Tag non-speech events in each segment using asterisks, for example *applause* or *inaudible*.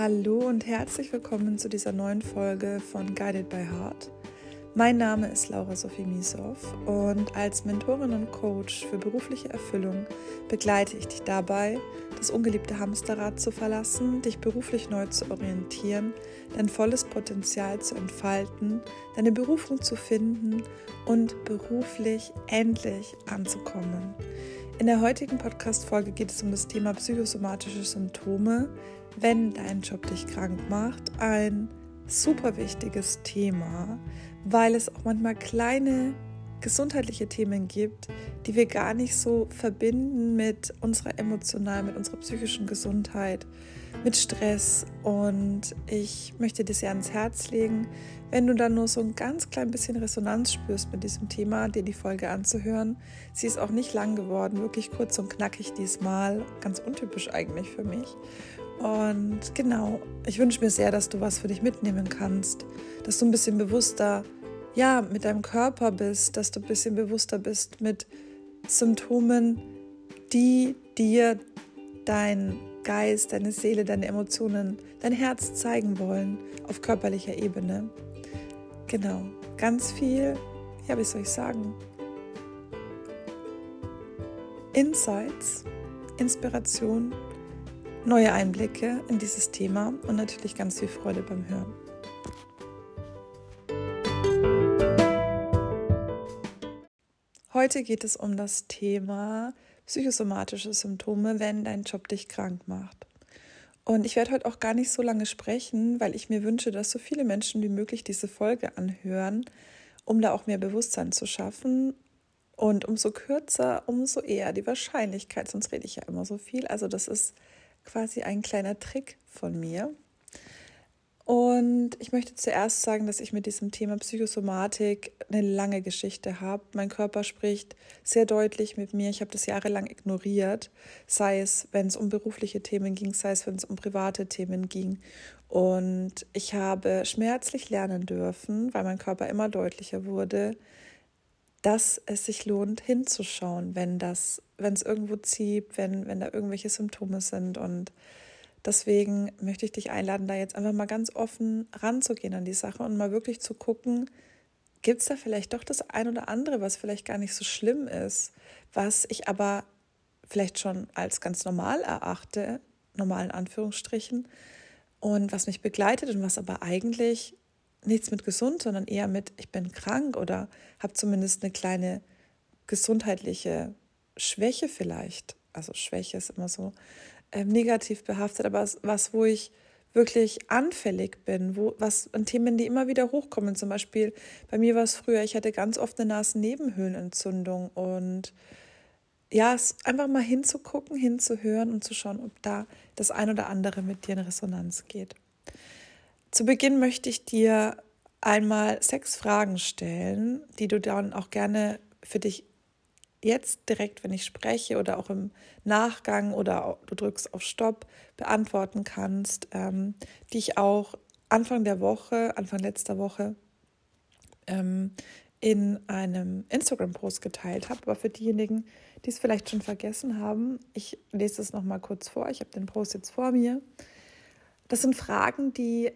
Hallo und herzlich willkommen zu dieser neuen Folge von Guided by Heart. Mein Name ist Laura Sophie Misow und als Mentorin und Coach für berufliche Erfüllung begleite ich dich dabei, das ungeliebte Hamsterrad zu verlassen, dich beruflich neu zu orientieren, dein volles Potenzial zu entfalten, deine Berufung zu finden und beruflich endlich anzukommen. In der heutigen Podcast-Folge geht es um das Thema psychosomatische Symptome, wenn dein Job dich krank macht. Ein super wichtiges Thema, weil es auch manchmal kleine gesundheitliche Themen gibt, die wir gar nicht so verbinden mit unserer emotionalen, mit unserer psychischen Gesundheit, mit Stress. Und ich möchte dir sehr ans Herz legen, wenn du dann nur so ein ganz klein bisschen Resonanz spürst mit diesem Thema, dir die Folge anzuhören. Sie ist auch nicht lang geworden, wirklich kurz und knackig diesmal, ganz untypisch eigentlich für mich. Und genau, ich wünsche mir sehr, dass du was für dich mitnehmen kannst, dass du ein bisschen bewusster ja, mit deinem Körper bist, dass du ein bisschen bewusster bist mit Symptomen, die dir dein Geist, deine Seele, deine Emotionen, dein Herz zeigen wollen auf körperlicher Ebene. Genau, ganz viel, ja, wie soll ich sagen? Insights, Inspiration, neue Einblicke in dieses Thema und natürlich ganz viel Freude beim Hören. Heute geht es um das Thema psychosomatische Symptome, wenn dein Job dich krank macht. Und ich werde heute auch gar nicht so lange sprechen, weil ich mir wünsche, dass so viele Menschen wie möglich diese Folge anhören, um da auch mehr Bewusstsein zu schaffen. Und umso kürzer, umso eher die Wahrscheinlichkeit, sonst rede ich ja immer so viel. Also das ist quasi ein kleiner Trick von mir. Und ich möchte zuerst sagen, dass ich mit diesem Thema Psychosomatik eine lange Geschichte habe. Mein Körper spricht sehr deutlich mit mir. Ich habe das jahrelang ignoriert, sei es, wenn es um berufliche Themen ging, sei es, wenn es um private Themen ging. Und ich habe schmerzlich lernen dürfen, weil mein Körper immer deutlicher wurde, dass es sich lohnt, hinzuschauen, wenn das, wenn es irgendwo zieht, wenn, wenn da irgendwelche Symptome sind und Deswegen möchte ich dich einladen, da jetzt einfach mal ganz offen ranzugehen an die Sache und mal wirklich zu gucken, gibt es da vielleicht doch das ein oder andere, was vielleicht gar nicht so schlimm ist, was ich aber vielleicht schon als ganz normal erachte, normal in Anführungsstrichen, und was mich begleitet und was aber eigentlich nichts mit gesund, sondern eher mit, ich bin krank oder habe zumindest eine kleine gesundheitliche Schwäche vielleicht. Also Schwäche ist immer so äh, negativ behaftet, aber was, wo ich wirklich anfällig bin, wo, was an Themen, die immer wieder hochkommen. Zum Beispiel, bei mir war es früher, ich hatte ganz oft eine Nasennebenhöhlenentzündung und ja, es einfach mal hinzugucken, hinzuhören und zu schauen, ob da das ein oder andere mit dir in Resonanz geht. Zu Beginn möchte ich dir einmal sechs Fragen stellen, die du dann auch gerne für dich jetzt direkt, wenn ich spreche oder auch im Nachgang oder du drückst auf Stopp, beantworten kannst, ähm, die ich auch Anfang der Woche, Anfang letzter Woche ähm, in einem Instagram-Post geteilt habe. Aber für diejenigen, die es vielleicht schon vergessen haben, ich lese es nochmal kurz vor. Ich habe den Post jetzt vor mir. Das sind Fragen, die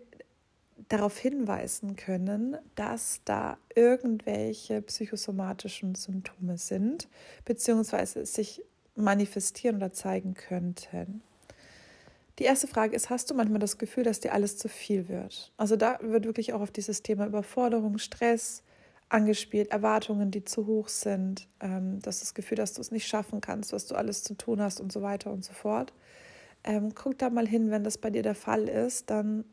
darauf hinweisen können, dass da irgendwelche psychosomatischen Symptome sind, beziehungsweise sich manifestieren oder zeigen könnten. Die erste Frage ist, hast du manchmal das Gefühl, dass dir alles zu viel wird? Also da wird wirklich auch auf dieses Thema Überforderung, Stress angespielt, Erwartungen, die zu hoch sind, ähm, dass das Gefühl, dass du es nicht schaffen kannst, was du alles zu tun hast und so weiter und so fort. Ähm, guck da mal hin, wenn das bei dir der Fall ist, dann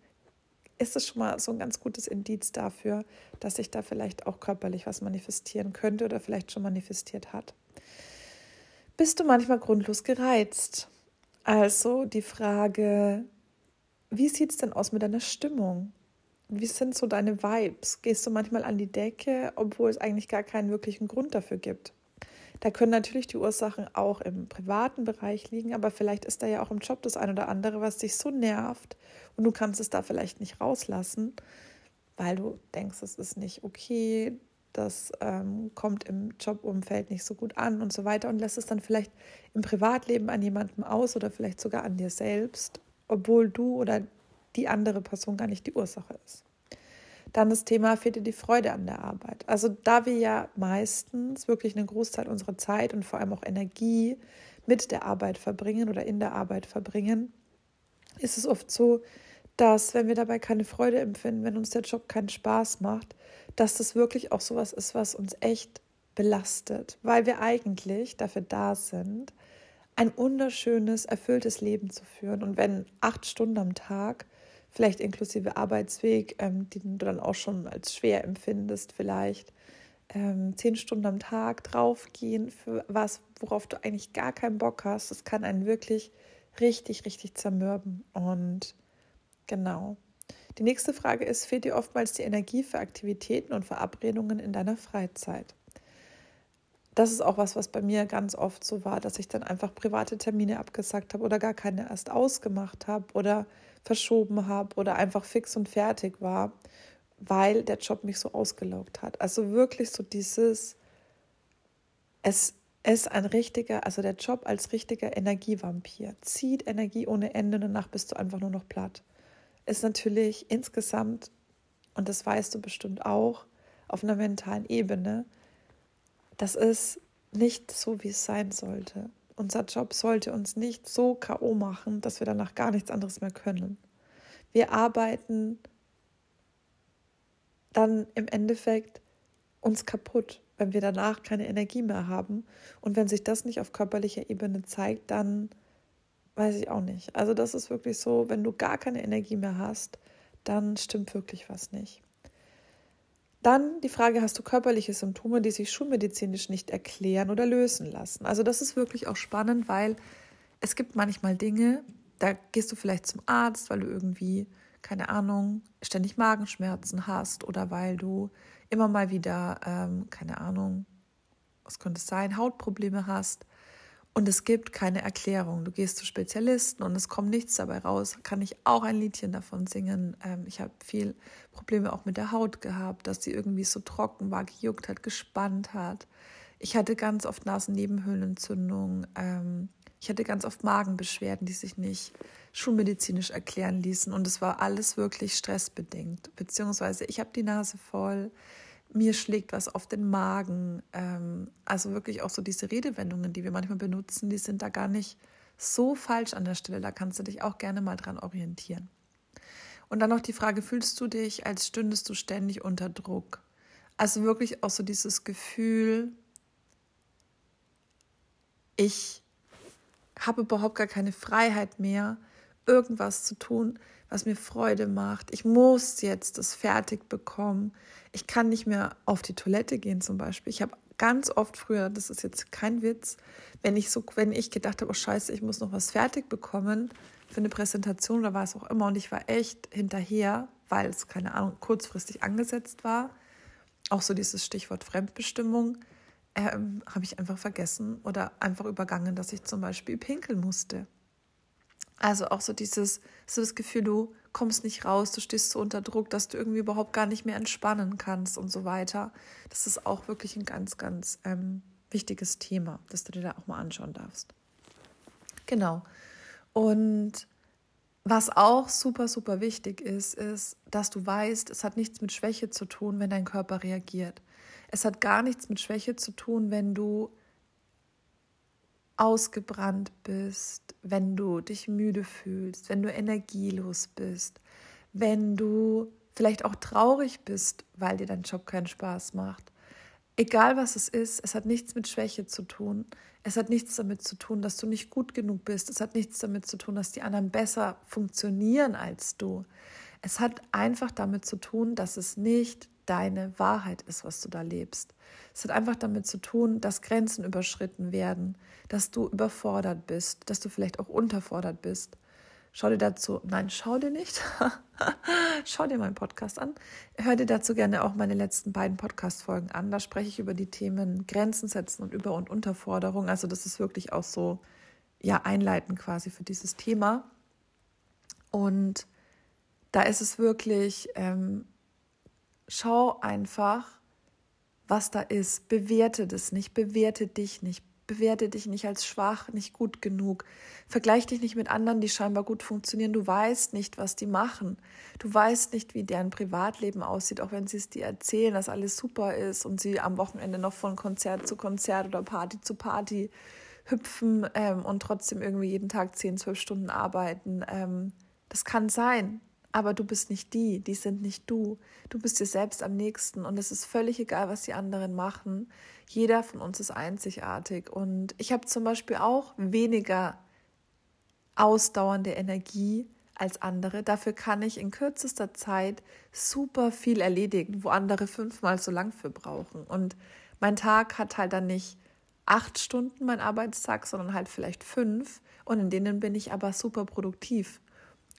ist es schon mal so ein ganz gutes Indiz dafür, dass sich da vielleicht auch körperlich was manifestieren könnte oder vielleicht schon manifestiert hat. Bist du manchmal grundlos gereizt? Also die Frage, wie sieht es denn aus mit deiner Stimmung? Wie sind so deine Vibes? Gehst du manchmal an die Decke, obwohl es eigentlich gar keinen wirklichen Grund dafür gibt? Da können natürlich die Ursachen auch im privaten Bereich liegen, aber vielleicht ist da ja auch im Job das ein oder andere, was dich so nervt und du kannst es da vielleicht nicht rauslassen, weil du denkst, es ist nicht okay, das ähm, kommt im Jobumfeld nicht so gut an und so weiter und lässt es dann vielleicht im Privatleben an jemandem aus oder vielleicht sogar an dir selbst, obwohl du oder die andere Person gar nicht die Ursache ist. Dann das Thema, fehlt dir die Freude an der Arbeit? Also da wir ja meistens wirklich einen Großteil unserer Zeit und vor allem auch Energie mit der Arbeit verbringen oder in der Arbeit verbringen, ist es oft so, dass wenn wir dabei keine Freude empfinden, wenn uns der Job keinen Spaß macht, dass das wirklich auch sowas ist, was uns echt belastet, weil wir eigentlich dafür da sind, ein wunderschönes, erfülltes Leben zu führen. Und wenn acht Stunden am Tag, vielleicht inklusive Arbeitsweg, ähm, die du dann auch schon als schwer empfindest, vielleicht ähm, zehn Stunden am Tag draufgehen für was, worauf du eigentlich gar keinen Bock hast, das kann einen wirklich richtig, richtig zermürben. Und genau. Die nächste Frage ist, fehlt dir oftmals die Energie für Aktivitäten und Verabredungen in deiner Freizeit? Das ist auch was, was bei mir ganz oft so war, dass ich dann einfach private Termine abgesagt habe oder gar keine erst ausgemacht habe oder verschoben habe oder einfach fix und fertig war, weil der Job mich so ausgelaugt hat. Also wirklich so dieses, es ist ein richtiger, also der Job als richtiger Energievampir, zieht Energie ohne Ende und danach bist du einfach nur noch platt. Ist natürlich insgesamt, und das weißt du bestimmt auch, auf einer mentalen Ebene, das ist nicht so, wie es sein sollte. Unser Job sollte uns nicht so KO machen, dass wir danach gar nichts anderes mehr können. Wir arbeiten dann im Endeffekt uns kaputt, wenn wir danach keine Energie mehr haben. Und wenn sich das nicht auf körperlicher Ebene zeigt, dann weiß ich auch nicht. Also das ist wirklich so, wenn du gar keine Energie mehr hast, dann stimmt wirklich was nicht. Dann die Frage, hast du körperliche Symptome, die sich schulmedizinisch nicht erklären oder lösen lassen? Also das ist wirklich auch spannend, weil es gibt manchmal Dinge, da gehst du vielleicht zum Arzt, weil du irgendwie, keine Ahnung, ständig Magenschmerzen hast oder weil du immer mal wieder, ähm, keine Ahnung, was könnte es sein, Hautprobleme hast. Und es gibt keine Erklärung. Du gehst zu Spezialisten und es kommt nichts dabei raus. Kann ich auch ein Liedchen davon singen. Ähm, ich habe viel Probleme auch mit der Haut gehabt, dass sie irgendwie so trocken war, gejuckt hat, gespannt hat. Ich hatte ganz oft Nasennebenhöhlenentzündung. Ähm, ich hatte ganz oft Magenbeschwerden, die sich nicht schulmedizinisch erklären ließen. Und es war alles wirklich stressbedingt. Beziehungsweise ich habe die Nase voll mir schlägt was auf den Magen. Ähm, also wirklich auch so diese Redewendungen, die wir manchmal benutzen, die sind da gar nicht so falsch an der Stelle. Da kannst du dich auch gerne mal dran orientieren. Und dann noch die Frage, fühlst du dich, als stündest du ständig unter Druck? Also wirklich auch so dieses Gefühl, ich habe überhaupt gar keine Freiheit mehr, irgendwas zu tun, was mir Freude macht. Ich muss jetzt das fertig bekommen. Ich kann nicht mehr auf die Toilette gehen zum Beispiel. Ich habe ganz oft früher, das ist jetzt kein Witz, wenn ich so, wenn ich gedacht habe, oh Scheiße, ich muss noch was fertig bekommen für eine Präsentation oder was auch immer und ich war echt hinterher, weil es keine Ahnung kurzfristig angesetzt war. Auch so dieses Stichwort Fremdbestimmung ähm, habe ich einfach vergessen oder einfach übergangen, dass ich zum Beispiel pinkeln musste. Also auch so dieses, so das Gefühl, du kommst nicht raus, du stehst so unter Druck, dass du irgendwie überhaupt gar nicht mehr entspannen kannst und so weiter. Das ist auch wirklich ein ganz, ganz ähm, wichtiges Thema, das du dir da auch mal anschauen darfst. Genau. Und was auch super, super wichtig ist, ist, dass du weißt, es hat nichts mit Schwäche zu tun, wenn dein Körper reagiert. Es hat gar nichts mit Schwäche zu tun, wenn du ausgebrannt bist, wenn du dich müde fühlst, wenn du energielos bist, wenn du vielleicht auch traurig bist, weil dir dein Job keinen Spaß macht. Egal was es ist, es hat nichts mit Schwäche zu tun. Es hat nichts damit zu tun, dass du nicht gut genug bist. Es hat nichts damit zu tun, dass die anderen besser funktionieren als du. Es hat einfach damit zu tun, dass es nicht deine Wahrheit ist, was du da lebst. Es hat einfach damit zu tun, dass Grenzen überschritten werden, dass du überfordert bist, dass du vielleicht auch unterfordert bist. Schau dir dazu, nein, schau dir nicht. *laughs* schau dir meinen Podcast an. Hör dir dazu gerne auch meine letzten beiden Podcast-Folgen an. Da spreche ich über die Themen Grenzen setzen und Über- und Unterforderung. Also, das ist wirklich auch so, ja, einleiten quasi für dieses Thema. Und da ist es wirklich ähm, schau einfach, was da ist. Bewerte das nicht, bewerte dich nicht. bewerte dich nicht als schwach, nicht gut genug. Vergleich dich nicht mit anderen, die scheinbar gut funktionieren. Du weißt nicht, was die machen. Du weißt nicht, wie deren Privatleben aussieht, auch wenn sie es dir erzählen, dass alles super ist und sie am Wochenende noch von Konzert zu Konzert oder Party zu Party hüpfen ähm, und trotzdem irgendwie jeden Tag 10, 12 Stunden arbeiten. Ähm, das kann sein, aber du bist nicht die, die sind nicht du. Du bist dir selbst am nächsten und es ist völlig egal, was die anderen machen. Jeder von uns ist einzigartig und ich habe zum Beispiel auch weniger ausdauernde Energie als andere. Dafür kann ich in kürzester Zeit super viel erledigen, wo andere fünfmal so lang für brauchen. Und mein Tag hat halt dann nicht acht Stunden, mein Arbeitstag, sondern halt vielleicht fünf. Und in denen bin ich aber super produktiv.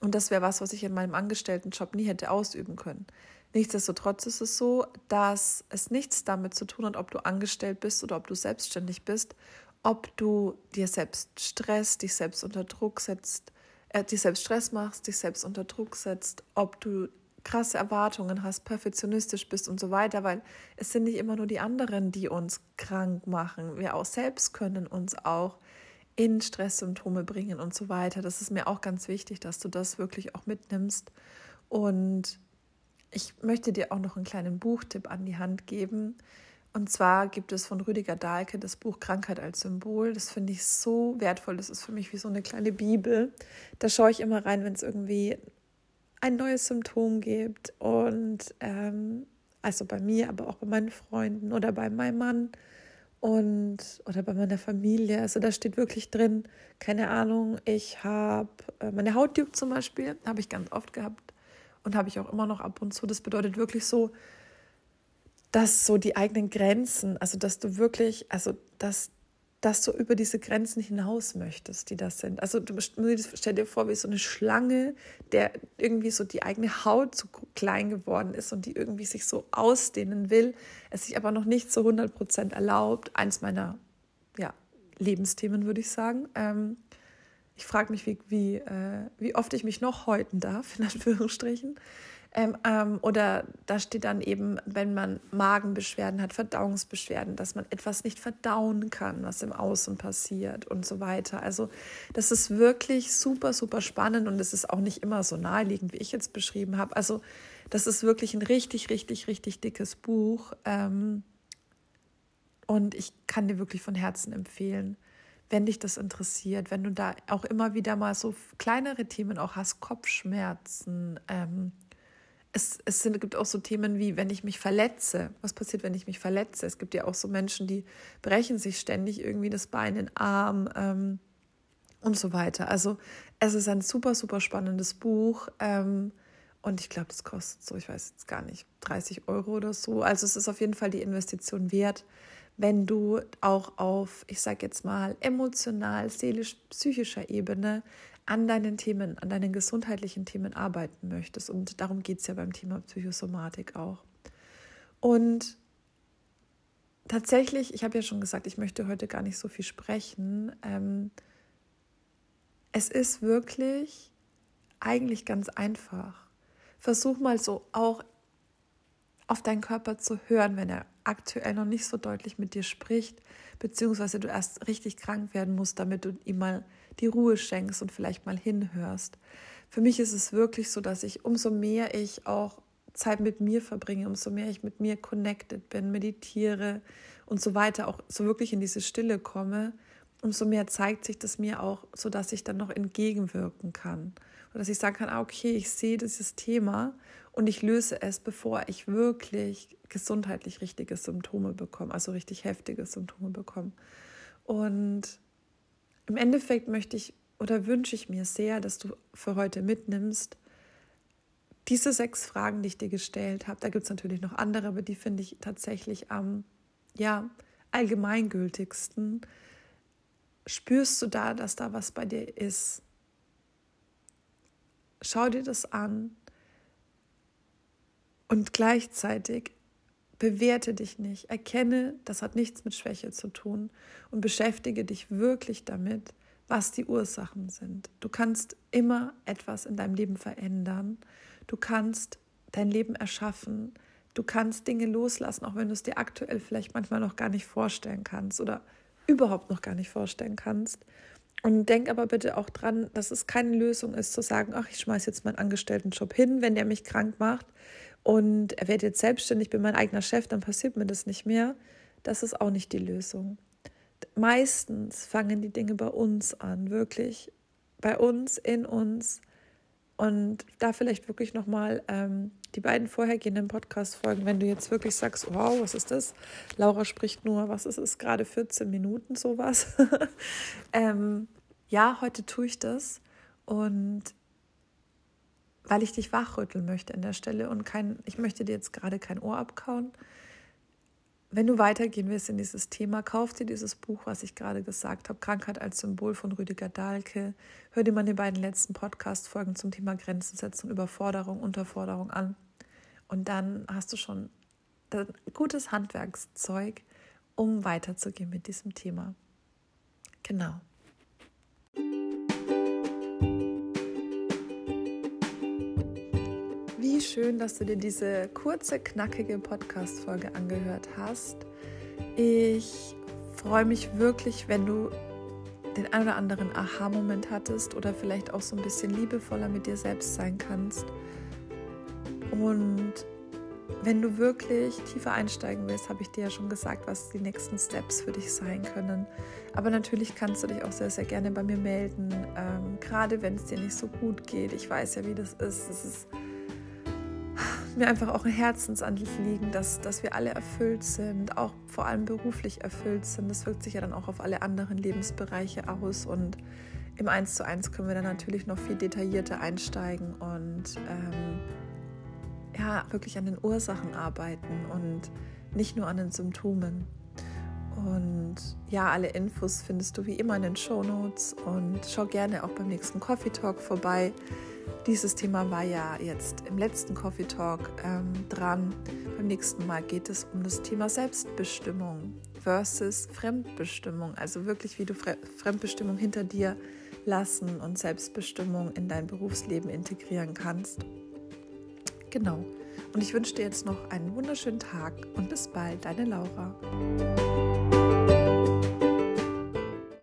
Und das wäre was, was ich in meinem Angestelltenjob nie hätte ausüben können. Nichtsdestotrotz ist es so, dass es nichts damit zu tun hat, ob du angestellt bist oder ob du selbstständig bist, ob du dir selbst Stress, dich selbst unter Druck setzt, äh, dich selbst Stress machst, dich selbst unter Druck setzt, ob du krasse Erwartungen hast, perfektionistisch bist und so weiter, weil es sind nicht immer nur die anderen, die uns krank machen. Wir auch selbst können uns auch in Stresssymptome bringen und so weiter. Das ist mir auch ganz wichtig, dass du das wirklich auch mitnimmst. Und ich möchte dir auch noch einen kleinen Buchtipp an die Hand geben. Und zwar gibt es von Rüdiger Dahlke das Buch Krankheit als Symbol. Das finde ich so wertvoll. Das ist für mich wie so eine kleine Bibel. Da schaue ich immer rein, wenn es irgendwie ein neues Symptom gibt. Und ähm, also bei mir, aber auch bei meinen Freunden oder bei meinem Mann und oder bei meiner Familie. Also da steht wirklich drin, keine Ahnung, ich habe äh, meine Haut juckt zum Beispiel, habe ich ganz oft gehabt und habe ich auch immer noch ab und zu. Das bedeutet wirklich so, dass so die eigenen Grenzen, also dass du wirklich, also dass dass du über diese Grenzen hinaus möchtest, die das sind. Also du stell dir vor, wie so eine Schlange, der irgendwie so die eigene Haut zu klein geworden ist und die irgendwie sich so ausdehnen will, es sich aber noch nicht zu 100 Prozent erlaubt. Eins meiner ja, Lebensthemen, würde ich sagen. Ähm, ich frage mich, wie, wie, äh, wie oft ich mich noch häuten darf, in Anführungsstrichen. Ähm, ähm, oder da steht dann eben, wenn man Magenbeschwerden hat, Verdauungsbeschwerden, dass man etwas nicht verdauen kann, was im Außen passiert und so weiter. Also das ist wirklich super, super spannend und es ist auch nicht immer so naheliegend, wie ich jetzt beschrieben habe. Also das ist wirklich ein richtig, richtig, richtig dickes Buch. Ähm, und ich kann dir wirklich von Herzen empfehlen, wenn dich das interessiert, wenn du da auch immer wieder mal so kleinere Themen auch hast, Kopfschmerzen, ähm, es, es gibt auch so Themen wie, wenn ich mich verletze. Was passiert, wenn ich mich verletze? Es gibt ja auch so Menschen, die brechen sich ständig irgendwie das Bein, den Arm ähm, und so weiter. Also es ist ein super, super spannendes Buch. Ähm, und ich glaube, das kostet so, ich weiß jetzt gar nicht, 30 Euro oder so. Also es ist auf jeden Fall die Investition wert, wenn du auch auf, ich sage jetzt mal, emotional, seelisch, psychischer Ebene an deinen Themen, an deinen gesundheitlichen Themen arbeiten möchtest. Und darum geht es ja beim Thema Psychosomatik auch. Und tatsächlich, ich habe ja schon gesagt, ich möchte heute gar nicht so viel sprechen. Ähm, es ist wirklich eigentlich ganz einfach. Versuch mal so auch auf deinen Körper zu hören, wenn er aktuell noch nicht so deutlich mit dir spricht, beziehungsweise du erst richtig krank werden musst, damit du ihm mal die Ruhe schenkst und vielleicht mal hinhörst. Für mich ist es wirklich so, dass ich umso mehr ich auch Zeit mit mir verbringe, umso mehr ich mit mir connected bin, meditiere und so weiter, auch so wirklich in diese Stille komme, umso mehr zeigt sich das mir auch, so dass ich dann noch entgegenwirken kann. Dass ich sagen kann, ah, okay, ich sehe dieses Thema und ich löse es, bevor ich wirklich gesundheitlich richtige Symptome bekomme, also richtig heftige Symptome bekomme. Und im Endeffekt möchte ich oder wünsche ich mir sehr, dass du für heute mitnimmst, diese sechs Fragen, die ich dir gestellt habe, da gibt es natürlich noch andere, aber die finde ich tatsächlich am ja, allgemeingültigsten. Spürst du da, dass da was bei dir ist? Schau dir das an und gleichzeitig Bewerte dich nicht. Erkenne, das hat nichts mit Schwäche zu tun und beschäftige dich wirklich damit, was die Ursachen sind. Du kannst immer etwas in deinem Leben verändern. Du kannst dein Leben erschaffen. Du kannst Dinge loslassen, auch wenn du es dir aktuell vielleicht manchmal noch gar nicht vorstellen kannst oder überhaupt noch gar nicht vorstellen kannst. Und denk aber bitte auch dran, dass es keine Lösung ist, zu sagen, ach, ich schmeiße jetzt meinen Angestelltenjob hin, wenn der mich krank macht und er wird jetzt selbstständig, bin mein eigener Chef, dann passiert mir das nicht mehr. Das ist auch nicht die Lösung. Meistens fangen die Dinge bei uns an, wirklich bei uns, in uns. Und da vielleicht wirklich nochmal ähm, die beiden vorhergehenden Podcast-Folgen, wenn du jetzt wirklich sagst, wow, was ist das? Laura spricht nur, was ist es, gerade 14 Minuten sowas. *laughs* ähm, ja, heute tue ich das und weil ich dich wachrütteln möchte an der Stelle und kein, ich möchte dir jetzt gerade kein Ohr abkauen. Wenn du weitergehen willst in dieses Thema, kauf dir dieses Buch, was ich gerade gesagt habe, Krankheit als Symbol von Rüdiger Dahlke. Hör dir die beiden letzten Podcast-Folgen zum Thema Grenzen setzen, Überforderung, Unterforderung an. Und dann hast du schon gutes Handwerkszeug, um weiterzugehen mit diesem Thema. Genau. Schön, dass du dir diese kurze, knackige Podcast-Folge angehört hast. Ich freue mich wirklich, wenn du den einen oder anderen Aha-Moment hattest oder vielleicht auch so ein bisschen liebevoller mit dir selbst sein kannst. Und wenn du wirklich tiefer einsteigen willst, habe ich dir ja schon gesagt, was die nächsten Steps für dich sein können. Aber natürlich kannst du dich auch sehr, sehr gerne bei mir melden, ähm, gerade wenn es dir nicht so gut geht. Ich weiß ja, wie das ist. Es ist mir einfach auch ein Herzensanliegen, dass, dass wir alle erfüllt sind, auch vor allem beruflich erfüllt sind. Das wirkt sich ja dann auch auf alle anderen Lebensbereiche aus und im Eins zu eins können wir dann natürlich noch viel detaillierter einsteigen und ähm, ja, wirklich an den Ursachen arbeiten und nicht nur an den Symptomen. Und ja, alle Infos findest du wie immer in den Show Notes und schau gerne auch beim nächsten Coffee Talk vorbei. Dieses Thema war ja jetzt im letzten Coffee Talk ähm, dran. Beim nächsten Mal geht es um das Thema Selbstbestimmung versus Fremdbestimmung. Also wirklich, wie du Fremdbestimmung hinter dir lassen und Selbstbestimmung in dein Berufsleben integrieren kannst. Genau. Und ich wünsche dir jetzt noch einen wunderschönen Tag und bis bald, deine Laura.